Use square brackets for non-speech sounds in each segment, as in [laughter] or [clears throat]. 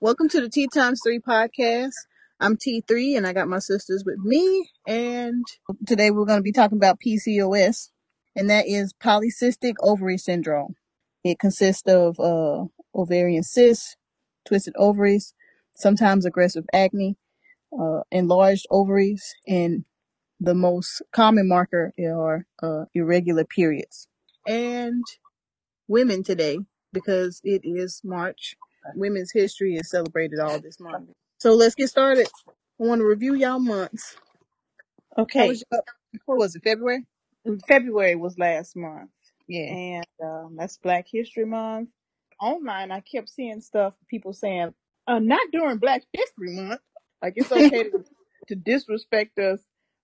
Welcome to the T Times 3 podcast. I'm T3 and I got my sisters with me. And today we're going to be talking about PCOS, and that is polycystic ovary syndrome. It consists of uh, ovarian cysts, twisted ovaries, sometimes aggressive acne, uh, enlarged ovaries, and the most common marker are uh, irregular periods. And women today, because it is March, Women's History is celebrated all this month. So let's get started. I want to review y'all months. How Okay, was your, what was it, February? February was last month, Yeah. and um, that's Black History Month. Online, I kept seeing stuff, people saying, uh, not during Black History Month. Like it's okay to, [laughs] to disrespect us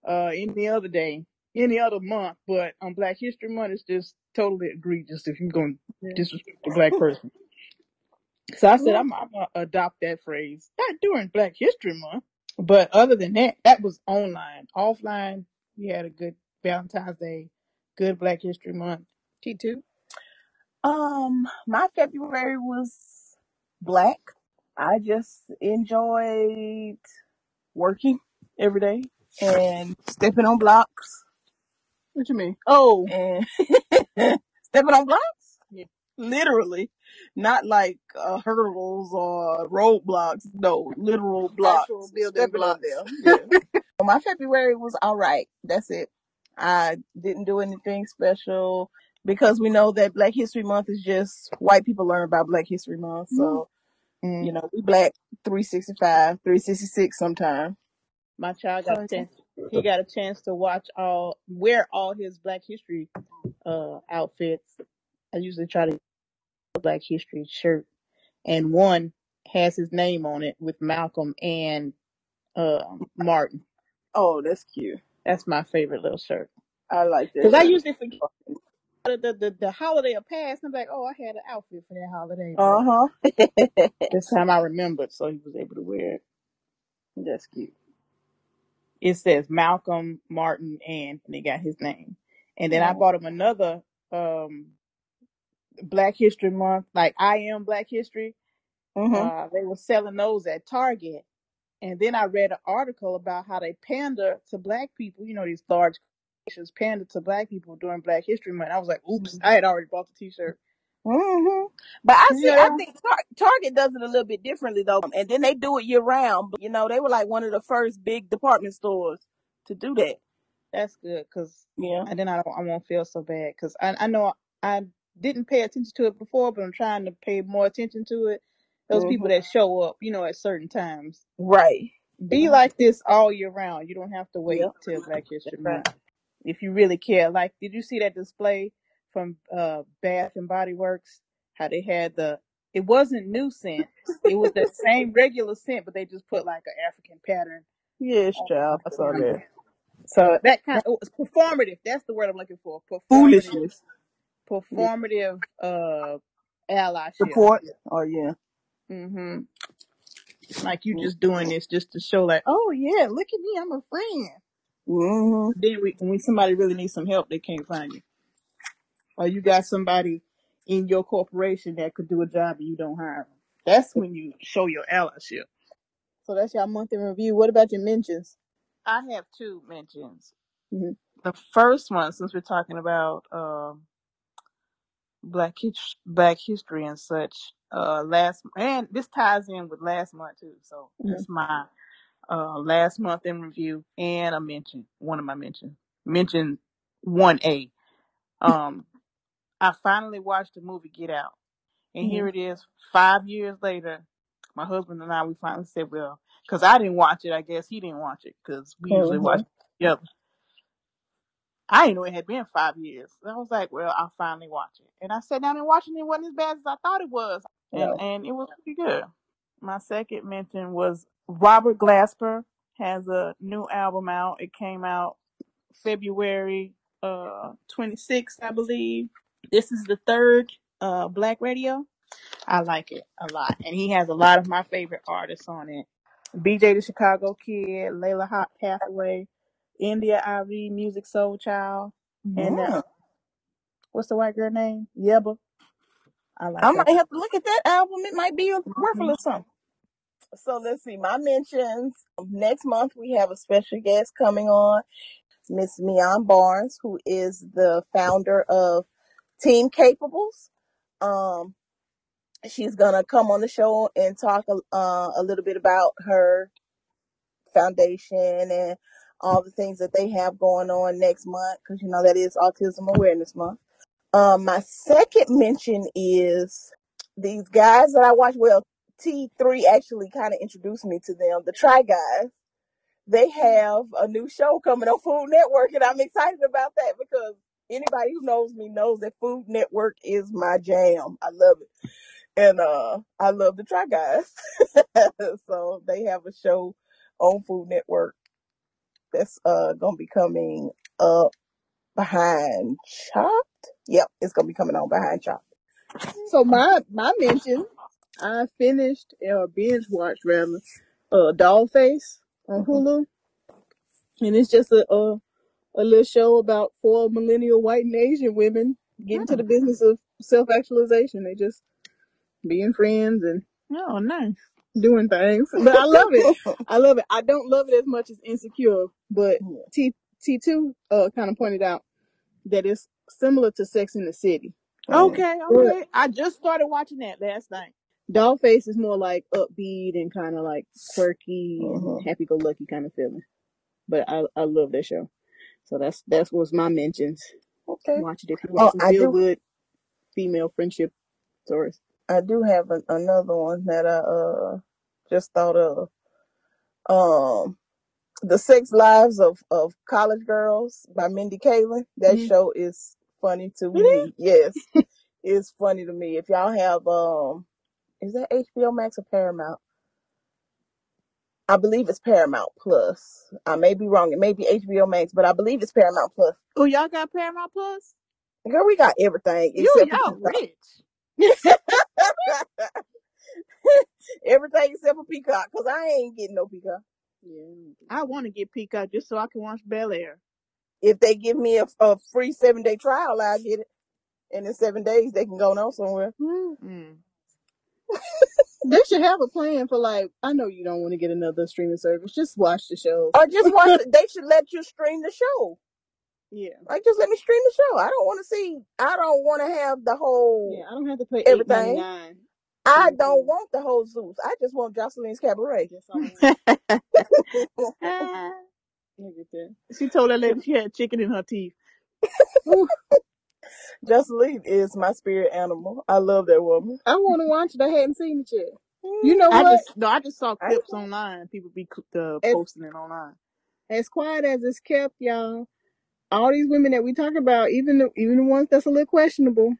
uh, any other day, any other month, but on Black History Month, it's just totally egregious if you're going to disrespect a black person. So I said, I'm, I'm going to adopt that phrase, not during Black History Month. But other than that, that was online. Offline, we had a good Valentine's Day, good Black History Month. T2. Um, my February was black. I just enjoyed working every day and stepping on blocks What you mean? Oh, and [laughs] stepping on blocks. Yeah. Literally, not like uh, hurdles or roadblocks. No, literal blocks. actual building Stepping on blocks. them. Yeah. [laughs] my February was all right. That's it. I didn't do anything special because we know that Black History Month is just white people learn about Black History Month. So, Mm. you know, we black 365, 366 sometime. My child got a chance. He got a chance to watch all, wear all his Black History uh outfits. I usually try to a Black History shirt, and one has his name on it with Malcolm and uh Martin. Oh, that's cute. That's my favorite little shirt. I like that. Because I usually forget the, the the the holiday will pass. And I'm like, oh, I had an outfit for that holiday. But Uh-huh. [laughs] this time I remembered, so he was able to wear it. that's cute. It says Malcolm Martin and and they got his name. And then I bought him another um Black History Month, like I am Black History. Mm-hmm. Uh, they were selling those at Target. And then I read an article about how they pander to black people. You know, these large corporations pander to black people during Black History Month. I was like, oops, I had already bought the T-shirt. Hmm But I see, I Yeah, think Tar- Target does it a little bit differently though, and then they do it year round. But you know, they were like one of the first big department stores to do that. that's good because Yeah. and then I don't I won't feel so bad because I I know I didn't pay attention to it before, but I'm trying to pay more attention to it. Those hmm people that show up, you know, at certain times. Right. Be like this all year round. You don't have to wait Yep. till Black History right. Month if you really care. Like, did you see that display from uh Bath and Body Works? How they had the it wasn't new scent. It was the same [laughs] regular scent, but they just put like an African pattern Yes, child. I saw that. So that kind of it was performative. That's the word I'm looking for. Performative, Foolishness. Performative uh allyship. Support. Oh yeah. Mm-hmm. Like you just doing this just to show, like, oh yeah, look at me, I'm a friend. Mm-hmm. Then we, when somebody really needs some help, they can't find you, or you got somebody in your corporation that could do a job and you don't hire them. That's when you show your allyship. so that's your month in review. What about your mentions? I have two mentions. hmm The first one, since we're talking about um, Black his- Black history and such, uh, last and this ties in with last month too. So hmm that's my uh last month in review and a mention. One of my mentions. Mention one A. Um, I finally watched the movie Get Out, and here it is, five years later. My husband and I, we finally said, well, because I didn't watch it, I guess he didn't watch it because we usually watch it together. I didn't know it had been five years. I was like, well, I'll finally watch it. And I sat down and watched it. It wasn't as bad as I thought it was. And, Right. and it was pretty good. My second mention was Robert Glasper has a new album out. It came out February uh 26th, I believe. This is the third uh Black Radio. I like it a lot. And he has a lot of my favorite artists on it. BJ the Chicago Kid, Lalah Ha- Hathaway, India.Arie, Music Soul Child, and uh, what's the white girl name? Yebba. I like I her. might have to look at that album. It might be worth a Mhm. little something. So let's see. My mentions. Next month we have a special guest coming on, Miss Mian Barnes, who is the founder of Team Capables. Um, she's gonna come on the show and talk uh, a little bit about her foundation and all the things that they have going on next month because you know that is Autism Awareness Month. Um, my second mention is these guys that I watch. Well, T3 actually kind of introduced me to them. The Try Guys. They have a new show coming on Food Network, and I'm excited about that because anybody who knows me knows that Food Network is my jam. I love it, and uh, I love the Try Guys. [laughs] so they have a show on Food Network that's uh gonna be coming up behind Chopped. Yep, it's gonna be coming on behind Chopped. So my my mention, I finished or binge watched rather, uh, Dollface on Mhm. Hulu, and it's just a, a a little show about four millennial white and Asian women getting to the business of self actualization. They just being friends and Oh, nice. doing things, but I love it. [laughs] I love it. I don't love it as much as Insecure, but. T T two uh kind of pointed out that it's similar to Sex in the City. Mm. Okay, But okay. I just started watching that last night. Dollface is more like upbeat and kind of like quirky and Mhm. happy go lucky kind of feeling. But I I love that show. So that's that's what's my mentions. Okay. Watch it if you want Oh, some I feel do. good female friendship stories. I do have an, another one that I uh just thought of. Um, The Sex Lives of of College Girls by Mindy Kaling. That Mhm. show is funny to It is. me. Yes, [laughs] it's funny to me. If y'all have um, is that HBO Max or Paramount? I believe it's Paramount Plus. I may be wrong. It may be HBO Max, but I believe it's Paramount Plus. Oh, y'all got Paramount Plus? Girl, we got everything You except for y'all Peacock. rich. [laughs] everything except for Peacock, cause I ain't getting no Peacock. Yeah. I want to get Peacock just so I can watch Bel Air. If they give me a, a free seven day trial, I'll get it. And in seven days, they can go on somewhere. Mm. They should have a plan for like. I know you don't want to get another streaming service. Just watch the show. Or just watch. the, they should let you stream the show. Yeah. Like, just let me stream the show. I don't want to see. I don't want to have the whole Yeah. I don't have to pay everything. I don't want the whole Zeus. I just want Joseline's Cabaret. That's all I [laughs] want. [laughs] Look at that. she told that lady she had chicken in her teeth. [laughs] [laughs] Ooh, Joseline is my spirit animal. I love that woman. I want to watch it. I hadn't seen it yet. You know I what? just no, I just saw I clips online. People be uh, As posting it online. as quiet as it's kept, y'all. All these women that we talk about, even the, even the ones that's a little questionable,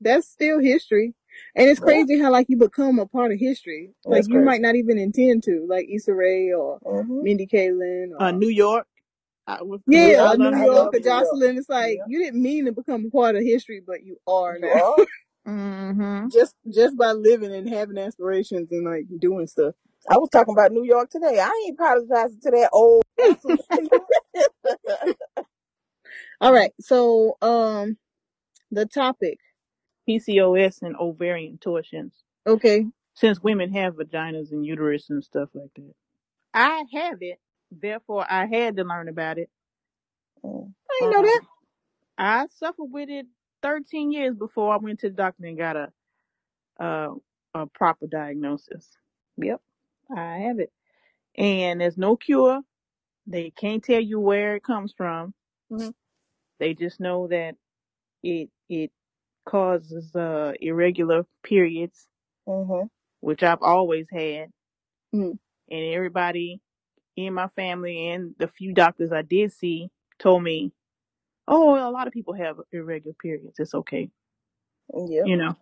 that's still history. And it's Yeah, crazy how like you become a part of history. Like that's you crazy. might not even intend to, like Issa Rae or hmm Mindy Kaling Uh, or New York. I was yeah, Yeah, New love I York love or New York. Joseline. It's like Yeah, you didn't mean to become part of history, but you are you now. are. [laughs] Mm-hmm. just just by living and having aspirations and like doing stuff. I was talking about New York today. I ain't apologizing to that old Joseline. [laughs] All right, so um, the topic. PCOS and ovarian torsions. Okay, Since women have vaginas and uterus and stuff like that. I have it, therefore I had to learn about it. Mm. I didn't know that. Um, I suffered with it 13 years before I went to the doctor and got a a, a proper diagnosis. Yep, I have it, and there's no cure. They can't tell you where it comes from. Mhm. They just know that it it causes uh, irregular periods, hmm which I've always had, Mhm. and everybody in my family and the few doctors I did see told me, "Oh, a lot of people have irregular periods. It's okay." Yeah. You know,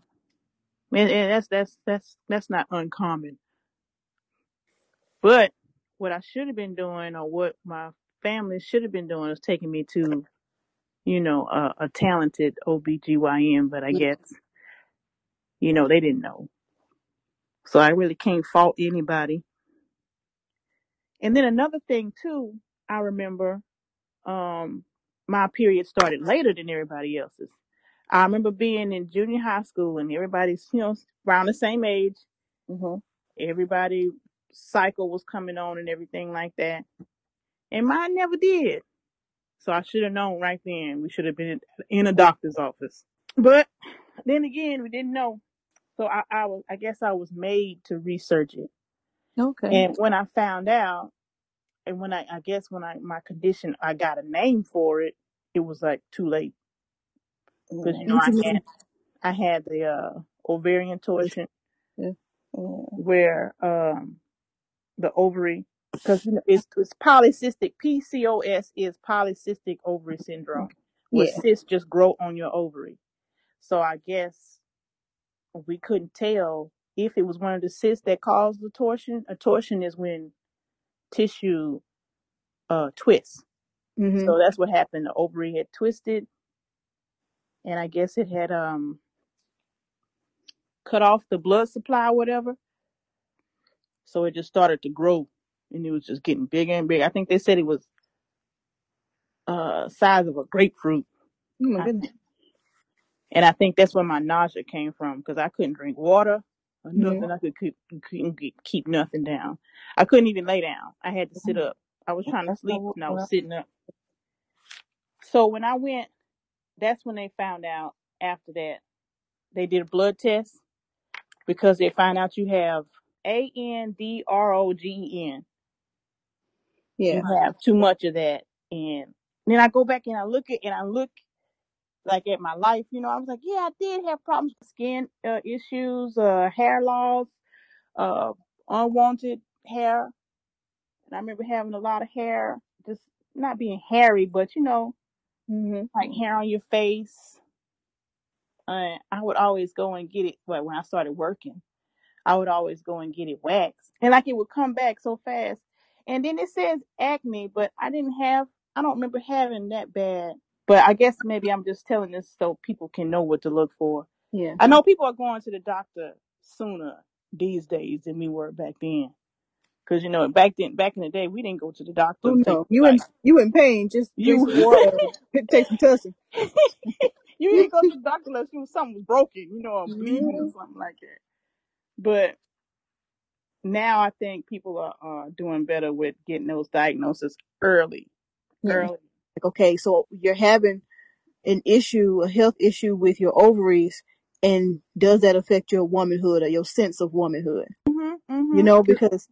and, and that's that's that's that's not uncommon. But what I should have been doing, or what my family should have been doing, is taking me to, you know, a, a talented OBGYN. But I mm-hmm. guess, you know, they didn't know. So I really can't fault anybody. And then another thing too, I remember um my period started later than everybody else's. I remember being in junior high school and everybody's you know around the same age. Mhm. Everybody cycle was coming on and everything like that, and mine never did. So I should have known right then. We should have been in a doctor's office. But then again, we didn't know. So I, I was, I guess I was made to research it. Okay. And when I found out, and when I, I guess when I, my condition, I got a name for it, it was like too late. Cause you know, I had. I had the, uh, ovarian torsion Yeah. Mhm. where, um, the ovary, cause you know, it's, it's polycystic, PCOS is polycystic ovary syndrome, where Yeah. cysts just grow on your ovary. So I guess we couldn't tell if it was one of the cysts that caused the torsion. A torsion is when tissue uh twists. Mhm. So that's what happened. The ovary had twisted, and I guess it had um cut off the blood supply, or whatever. So it just started to grow, and it was just getting bigger and bigger. I think they said it was uh size of a grapefruit, Oh my I goodness. think. And I think that's where my nausea came from because I couldn't drink water or nothing. I could keep couldn't keep, keep nothing down. I couldn't even lay down. I had to sit up. I was trying to sleep and I was sitting up. So when I went, that's when they found out. After that, they did a blood test because they find out you have A N D R O G E N. Yeah. You have too much of that, and then I go back and I look at and I look like at my life. You know, I was like, yeah, I did have problems with skin uh, issues, uh, hair loss, uh, unwanted hair, and I remember having a lot of hair, just not being hairy, but you know, Mhm. like hair on your face. Uh, I would always go and get it. Well, when I started working, I would always go and get it waxed, and like it would come back so fast. And then it says acne, but I didn't have. I don't remember having that bad. But I guess maybe I'm just telling this so people can know what to look for. Yeah. I know people are going to the doctor sooner these days than we were back then. Cause you know, back then, back in the day, we didn't go to the doctor. Oh no. You in like you in pain? Just you. Take some [laughs] tussin. [laughs] [laughs] you didn't go to the doctor unless you was something was broken, you know, or bleeding or Mhm. something like that. But now I think people are uh, doing better with getting those diagnoses early, Yeah. early. Like, okay, so you're having an issue, a health issue with your ovaries, and does that affect your womanhood or your sense of womanhood? Mhm, You mhm. know, because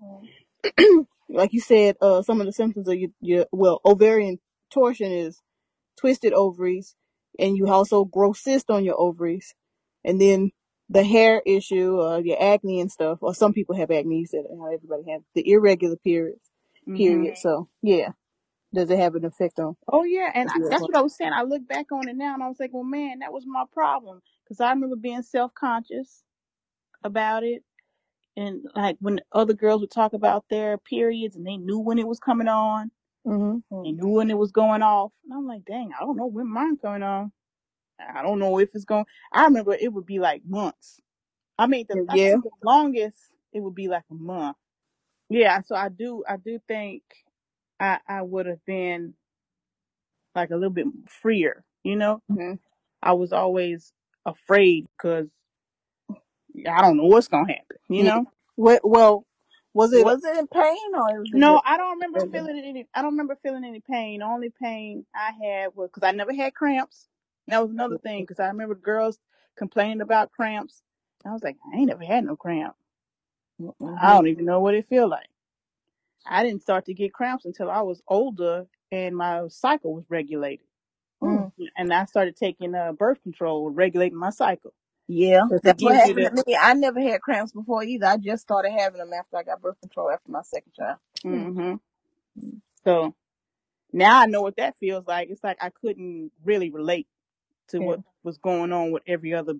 [clears throat] like you said, uh, some of the symptoms of your, your well, ovarian torsion is twisted ovaries, and you also grow cysts on your ovaries, and then the hair issue, uh, your acne and stuff, or some people have acne, so not everybody has the irregular periods. Period. So yeah, does it have an effect on Oh yeah, and I, that's what I was saying. I look back on it now, and I was like, well, man, that was my problem because I remember being self conscious about it, and like when other girls would talk about their periods, and they knew when it was coming on, Mm-hmm. they knew when it was going off, and I'm like, dang, I don't know when mine's coming on. I don't know if it's going. I remember it would be like months. I mean, the, I Yeah. think the longest it would be like a month. Yeah, so I do, I do think I I would have been like a little bit freer, you know. hmm I was always afraid because I don't know what's gonna happen, you know. What? Well, was it? Was it in pain or was it No, just I don't remember regular? feeling any. I don't remember feeling any pain. The only pain I had was because I never had cramps. That was another thing because I remember the girls complaining about cramps. I was like, I ain't never had no cramp. I Mhm. don't even know what it feel like. I didn't start to get cramps until I was older and my cycle was regulated. Mm. And I started taking uh, birth control, regulating my cycle. Yeah, that's what happened to me. I never had cramps before either. I just started having them after I got birth control after my second child. hmm So now I know what that feels like. It's like I couldn't really relate to Yeah. what was going on with every other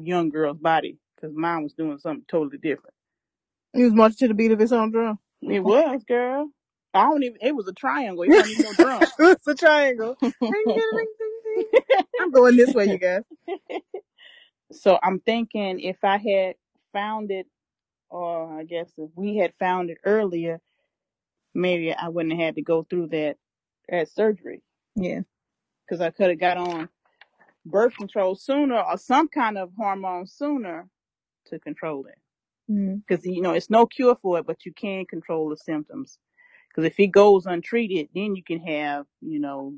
young girl's body because mine was doing something totally different. It was marching to the beat of his own drum. It [laughs] was, girl. I don't even. It was a triangle. It wasn't even no drum. [laughs] it's a triangle. [laughs] Ding, ding, ding, ding, ding. I'm going this way, you guys. so I'm thinking if I had found it, or I guess if we had found it earlier, maybe I wouldn't have had to go through that had surgery Yeah. because I could have got on birth control sooner or some kind of hormone sooner to control it. Mm. Because you know it's no cure for it, but you can control the symptoms. Because if it goes untreated, then you can have you know,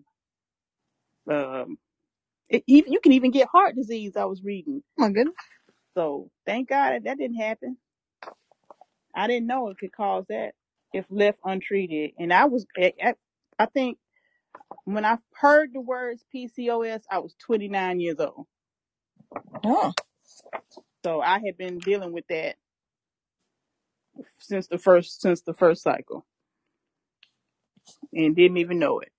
um, it, even you can even get heart disease. I was reading. Oh my goodness. So thank God that, that didn't happen. I didn't know it could cause that if left untreated. And I was, I, I I think when I heard the words PCOS, I was 29 years old. Oh, So I had been dealing with that since the first since the first cycle and didn't even know it.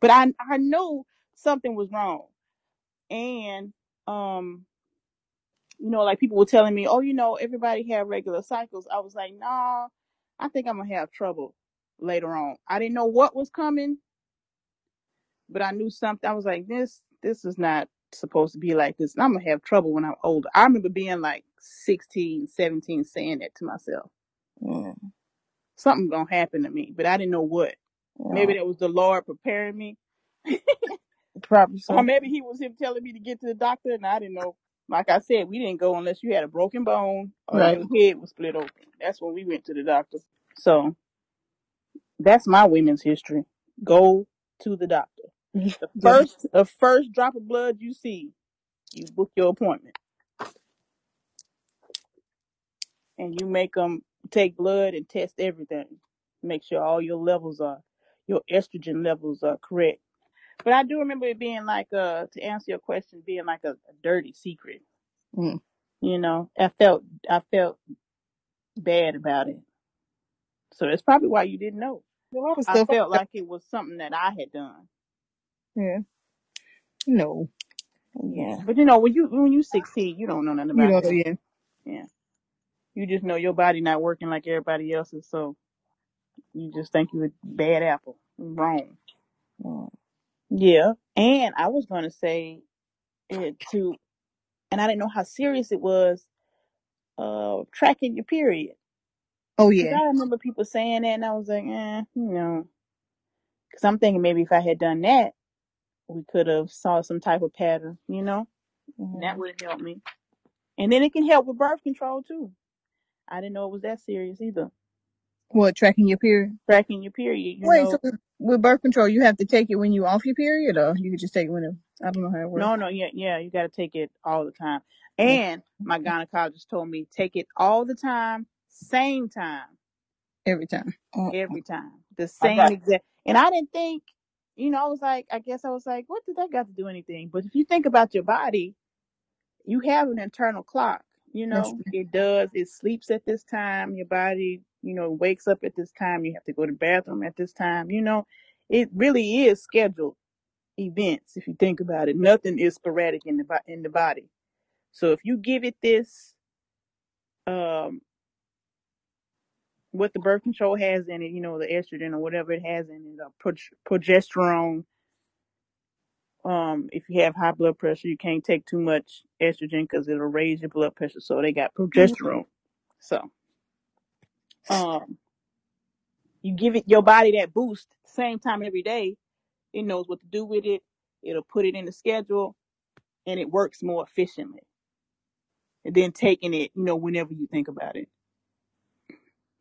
But I I knew something was wrong. And um you know like people were telling me, "Oh, you know, everybody have regular cycles." I was like, "Nah, I think I'm going to have trouble later on." I didn't know what was coming, but I knew something. I was like, "This this is not supposed to be like this. I'm going to have trouble when I'm older." I remember being like 16, 17 saying that to myself. Mm, Something to happen to me, but I didn't know what. Maybe that was the Lord preparing me, probably so. or maybe He was Him telling me to get to the doctor, and I didn't know. Like I said, we didn't go unless you had a broken bone or Right. your head was split open. That's when we went to the doctor. So that's my women's history. Go to the doctor. The [laughs] first, the first drop of blood you see, you book your appointment, and you make them take blood and test everything. Make sure all your levels are, your estrogen levels are correct. But I do remember it being like uh to answer your question, being like a, a dirty secret. Mm. You know, I felt I felt bad about it. So that's probably why you didn't know. A lot of I stuff. felt like it was something that I had done. Yeah. No. Yeah. But you know, when you when you sixteen, you don't know nothing You about know. that. Yeah. Yeah. You just know your body not working like everybody else's, so you just think you're a bad apple. Wrong. Mm, Yeah. And I was gonna say it to and I didn't know how serious it was, uh tracking your period. Oh yeah. I remember people saying that, and I was like, eh, you know. Because I'm thinking maybe if I had done that, we could have saw some type of pattern, you know, and that mhm. would have helped me. And then it can help with birth control too. I didn't know it was that serious either. What tracking your period? Tracking your period, you Wait. know. So with, with birth control, you have to take it when you off your period, or you could just take it whenever. I don't know how it works. No, no, yeah, yeah, you got to take it all the time. And my gynecologist told me take it all the time, same time, Every time. Mm, every time, the I same got exact. And I didn't think, you know, I was like, I guess I was like, what did that got to do anything? But if you think about your body, you have an internal clock. You That's know, it does. It sleeps at this time. Your body, you know, wakes up at this time. You have to go to the bathroom at this time. You know, it really is scheduled events. If you think about it, nothing is sporadic in the bo- in the body. So if you give it this, um, what the birth control has in it, you know, the estrogen or whatever it has in it, uh, prog- progesterone. Um, if you have high blood pressure, you can't take too much estrogen because it'll raise your blood pressure. So they got progesterone. So, um, you give it your body that boost same time every day. It knows what to do with it. It'll put it in the schedule, and it works more efficiently. And then taking it, you know, whenever you think about it.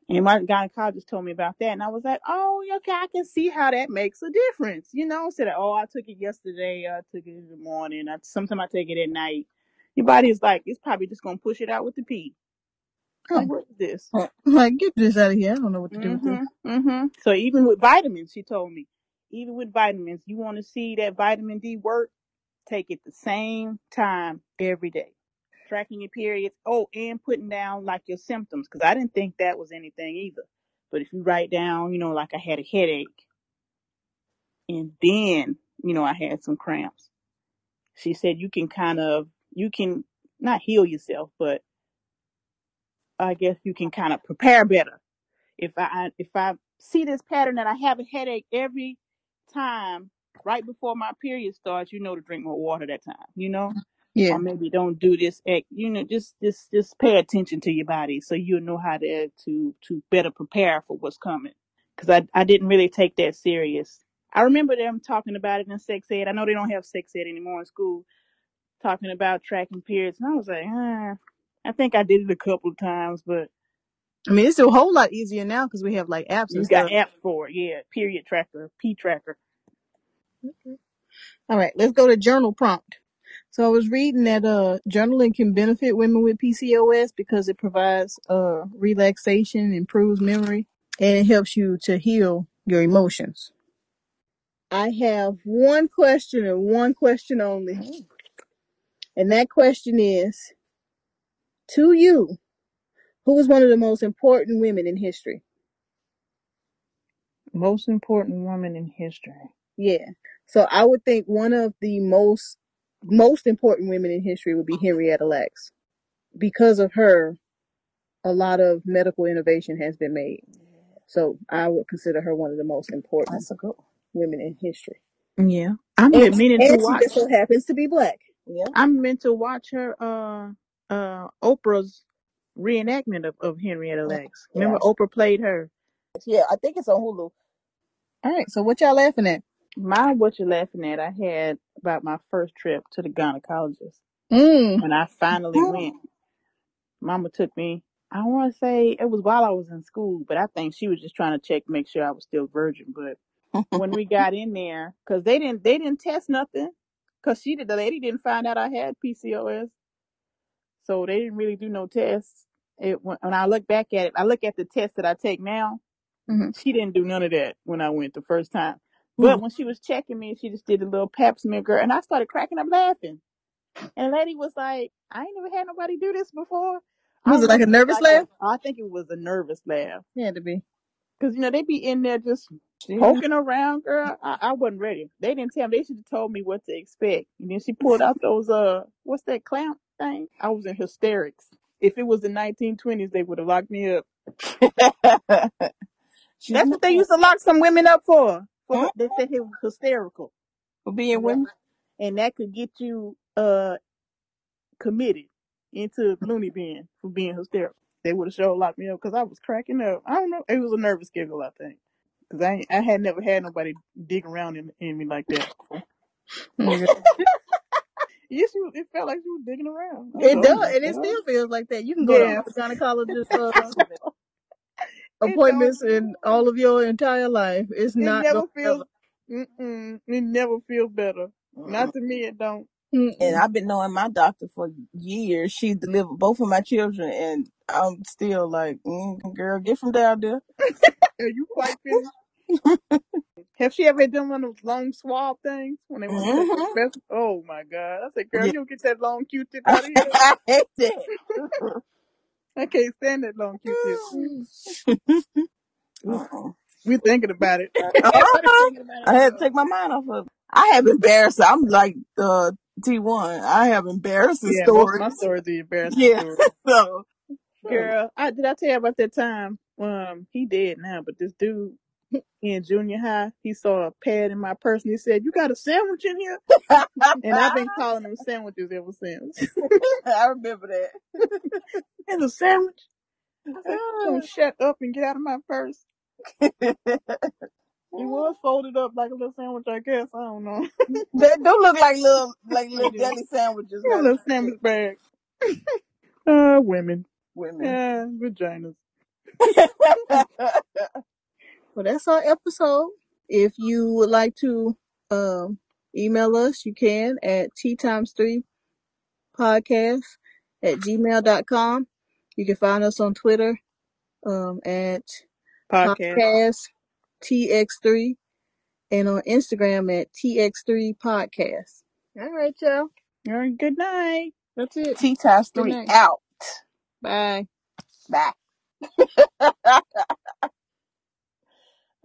And my gynecologist told me about that, and I was like, "Oh, okay, I can see how that makes a difference." You know, instead of, "Oh, I took it yesterday, I took it in the morning, I, sometimes I take it at night." Your body is like, it's probably just gonna push it out with the pee. Like, Oh, what is this? [laughs] like get this out of here. I don't know what to do with this. Mm-hmm. Mm-hmm. So even with vitamins, she told me, even with vitamins, you want to see that vitamin D work, take it the same time every day. Tracking your periods. Oh, and putting down like your symptoms, because I didn't think that was anything either. But if you write down, you know, like I had a headache, and then, you know, I had some cramps. She said you can kind of, you can not heal yourself, but I guess you can kind of prepare better if I if I see this pattern that I have a headache every time right before my period starts, you know to drink more water that time, you know, Yeah. or maybe don't do this. Act, you know, just just just pay attention to your body so you'll know how to to to better prepare for what's coming. Because I I didn't really take that serious. I remember them talking about it in sex ed. I know they don't have sex ed anymore in school, talking about tracking periods, and I was like, ah, I think I did it a couple of times, but I mean, it's a whole lot easier now because we have like apps and you got stuff. apps for it. Yeah, period tracker, P tracker. Okay. All right, let's go to journal prompt. So I was reading that uh journaling can benefit women with PCOS because it provides uh relaxation, improves memory, and it helps you to heal your emotions. I have one question and one question only. And that question is to you, who is one of the most important women in history? Most important woman in history. Yeah. So I would think one of the most most important women in history would be Henrietta Lacks. Because of her, a lot of medical innovation has been made. So I would consider her one of the most important That's a good one. women in history. Yeah, I'm And, meaning to and she watch. just so happens to be black. Yeah. I'm meant to watch her uh uh Oprah's reenactment of, of Henrietta Lacks. Remember Yeah. Oprah played her. Yeah, I think it's on Hulu. All right. So what y'all laughing at? My what you're laughing at, I had about my first trip to the gynecologist. Mm. When I finally went, mama took me. I want to say it was while I was in school, but I think she was just trying to check, make sure I was still virgin. But when we got in there, cause they didn't, they didn't test nothing, cause she did, the lady didn't find out I had PCOS, so they didn't really do no tests. It when, when I look back at it, I look at the tests that I take now. Mhm. She didn't do none of that when I went the first time. But Mhm. when she was checking me, she just did a little pap smear, girl, and I started cracking up laughing. And the lady was like, "I ain't never had nobody do this before." I Was it like a nervous like laugh? I think it was a nervous laugh. Had to be. Cause you know they be in there just Yeah. poking around, girl. I, I wasn't ready. They didn't tell me. They should have told me what to expect. And then she pulled out those uh, what's that clamp thing? I was in hysterics. If it was the 1920s, they would have locked me up. [laughs] That's what they used to lock some women up for. For they said he was hysterical, for being women. and that could get you uh committed into loony bin for being hysterical. They would have sure locked me up because I was cracking up. I don't know. It was a nervous giggle, I think. Because I, I had never had nobody dig around in, in me like that. [laughs] Yes, she was, it felt like she was digging around. I was It like, does, my and it God. still feels like that. You can go to the gynecologist uh, [laughs] It appointments don't- in all of your entire life. It's It not never gonna feels. Mm-mm, it never feels better. Not to me, it don't. Mm-mm. And I've been knowing my doctor for years. She delivered both of my children, and I'm still like, mm, girl, get from down there. [laughs] Are you quite finished? Have she ever done one of those long swab things when they want to take the Mhm. specimen? Oh my God! I said, girl, Yeah. you don't get that long Q-tip out of [laughs] here. I hate that. [laughs] I can't stand that long Q-tip. Uh-uh. We're thinking [laughs] about it. I had to take my mind off of it. I have embarrassed. I'm like uh, T1. I have embarrassing Yeah, most of stories. my stories are embarrassing [laughs] Yeah. stories. So, Girl, I did I tell you about that time? Um, he dead now, but this dude in junior high, he saw a pad in my purse and he said, "You got a sandwich in here?" And I've been calling them sandwiches ever since. [laughs] I remember that. [laughs] It's a sandwich. [laughs] I said, "Don't shut up and get out of my purse." It was folded up like a little sandwich, I guess. I don't know. They do look like little, like little Yeah. deli sandwiches. a little sandwich bag. Uh, women. Women. Yeah, vaginas. Well, that's our episode. If you would like to um, email us, you can at t times three podcast at gmail.com. You can find us on Twitter um, at Podcast. podcast tx3 and on Instagram at tx3 podcast. All right, y'all. All right, good night. That's it. Tea times Good three night. out. Bye. Bye. [laughs]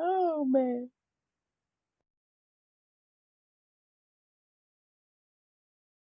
Oh man.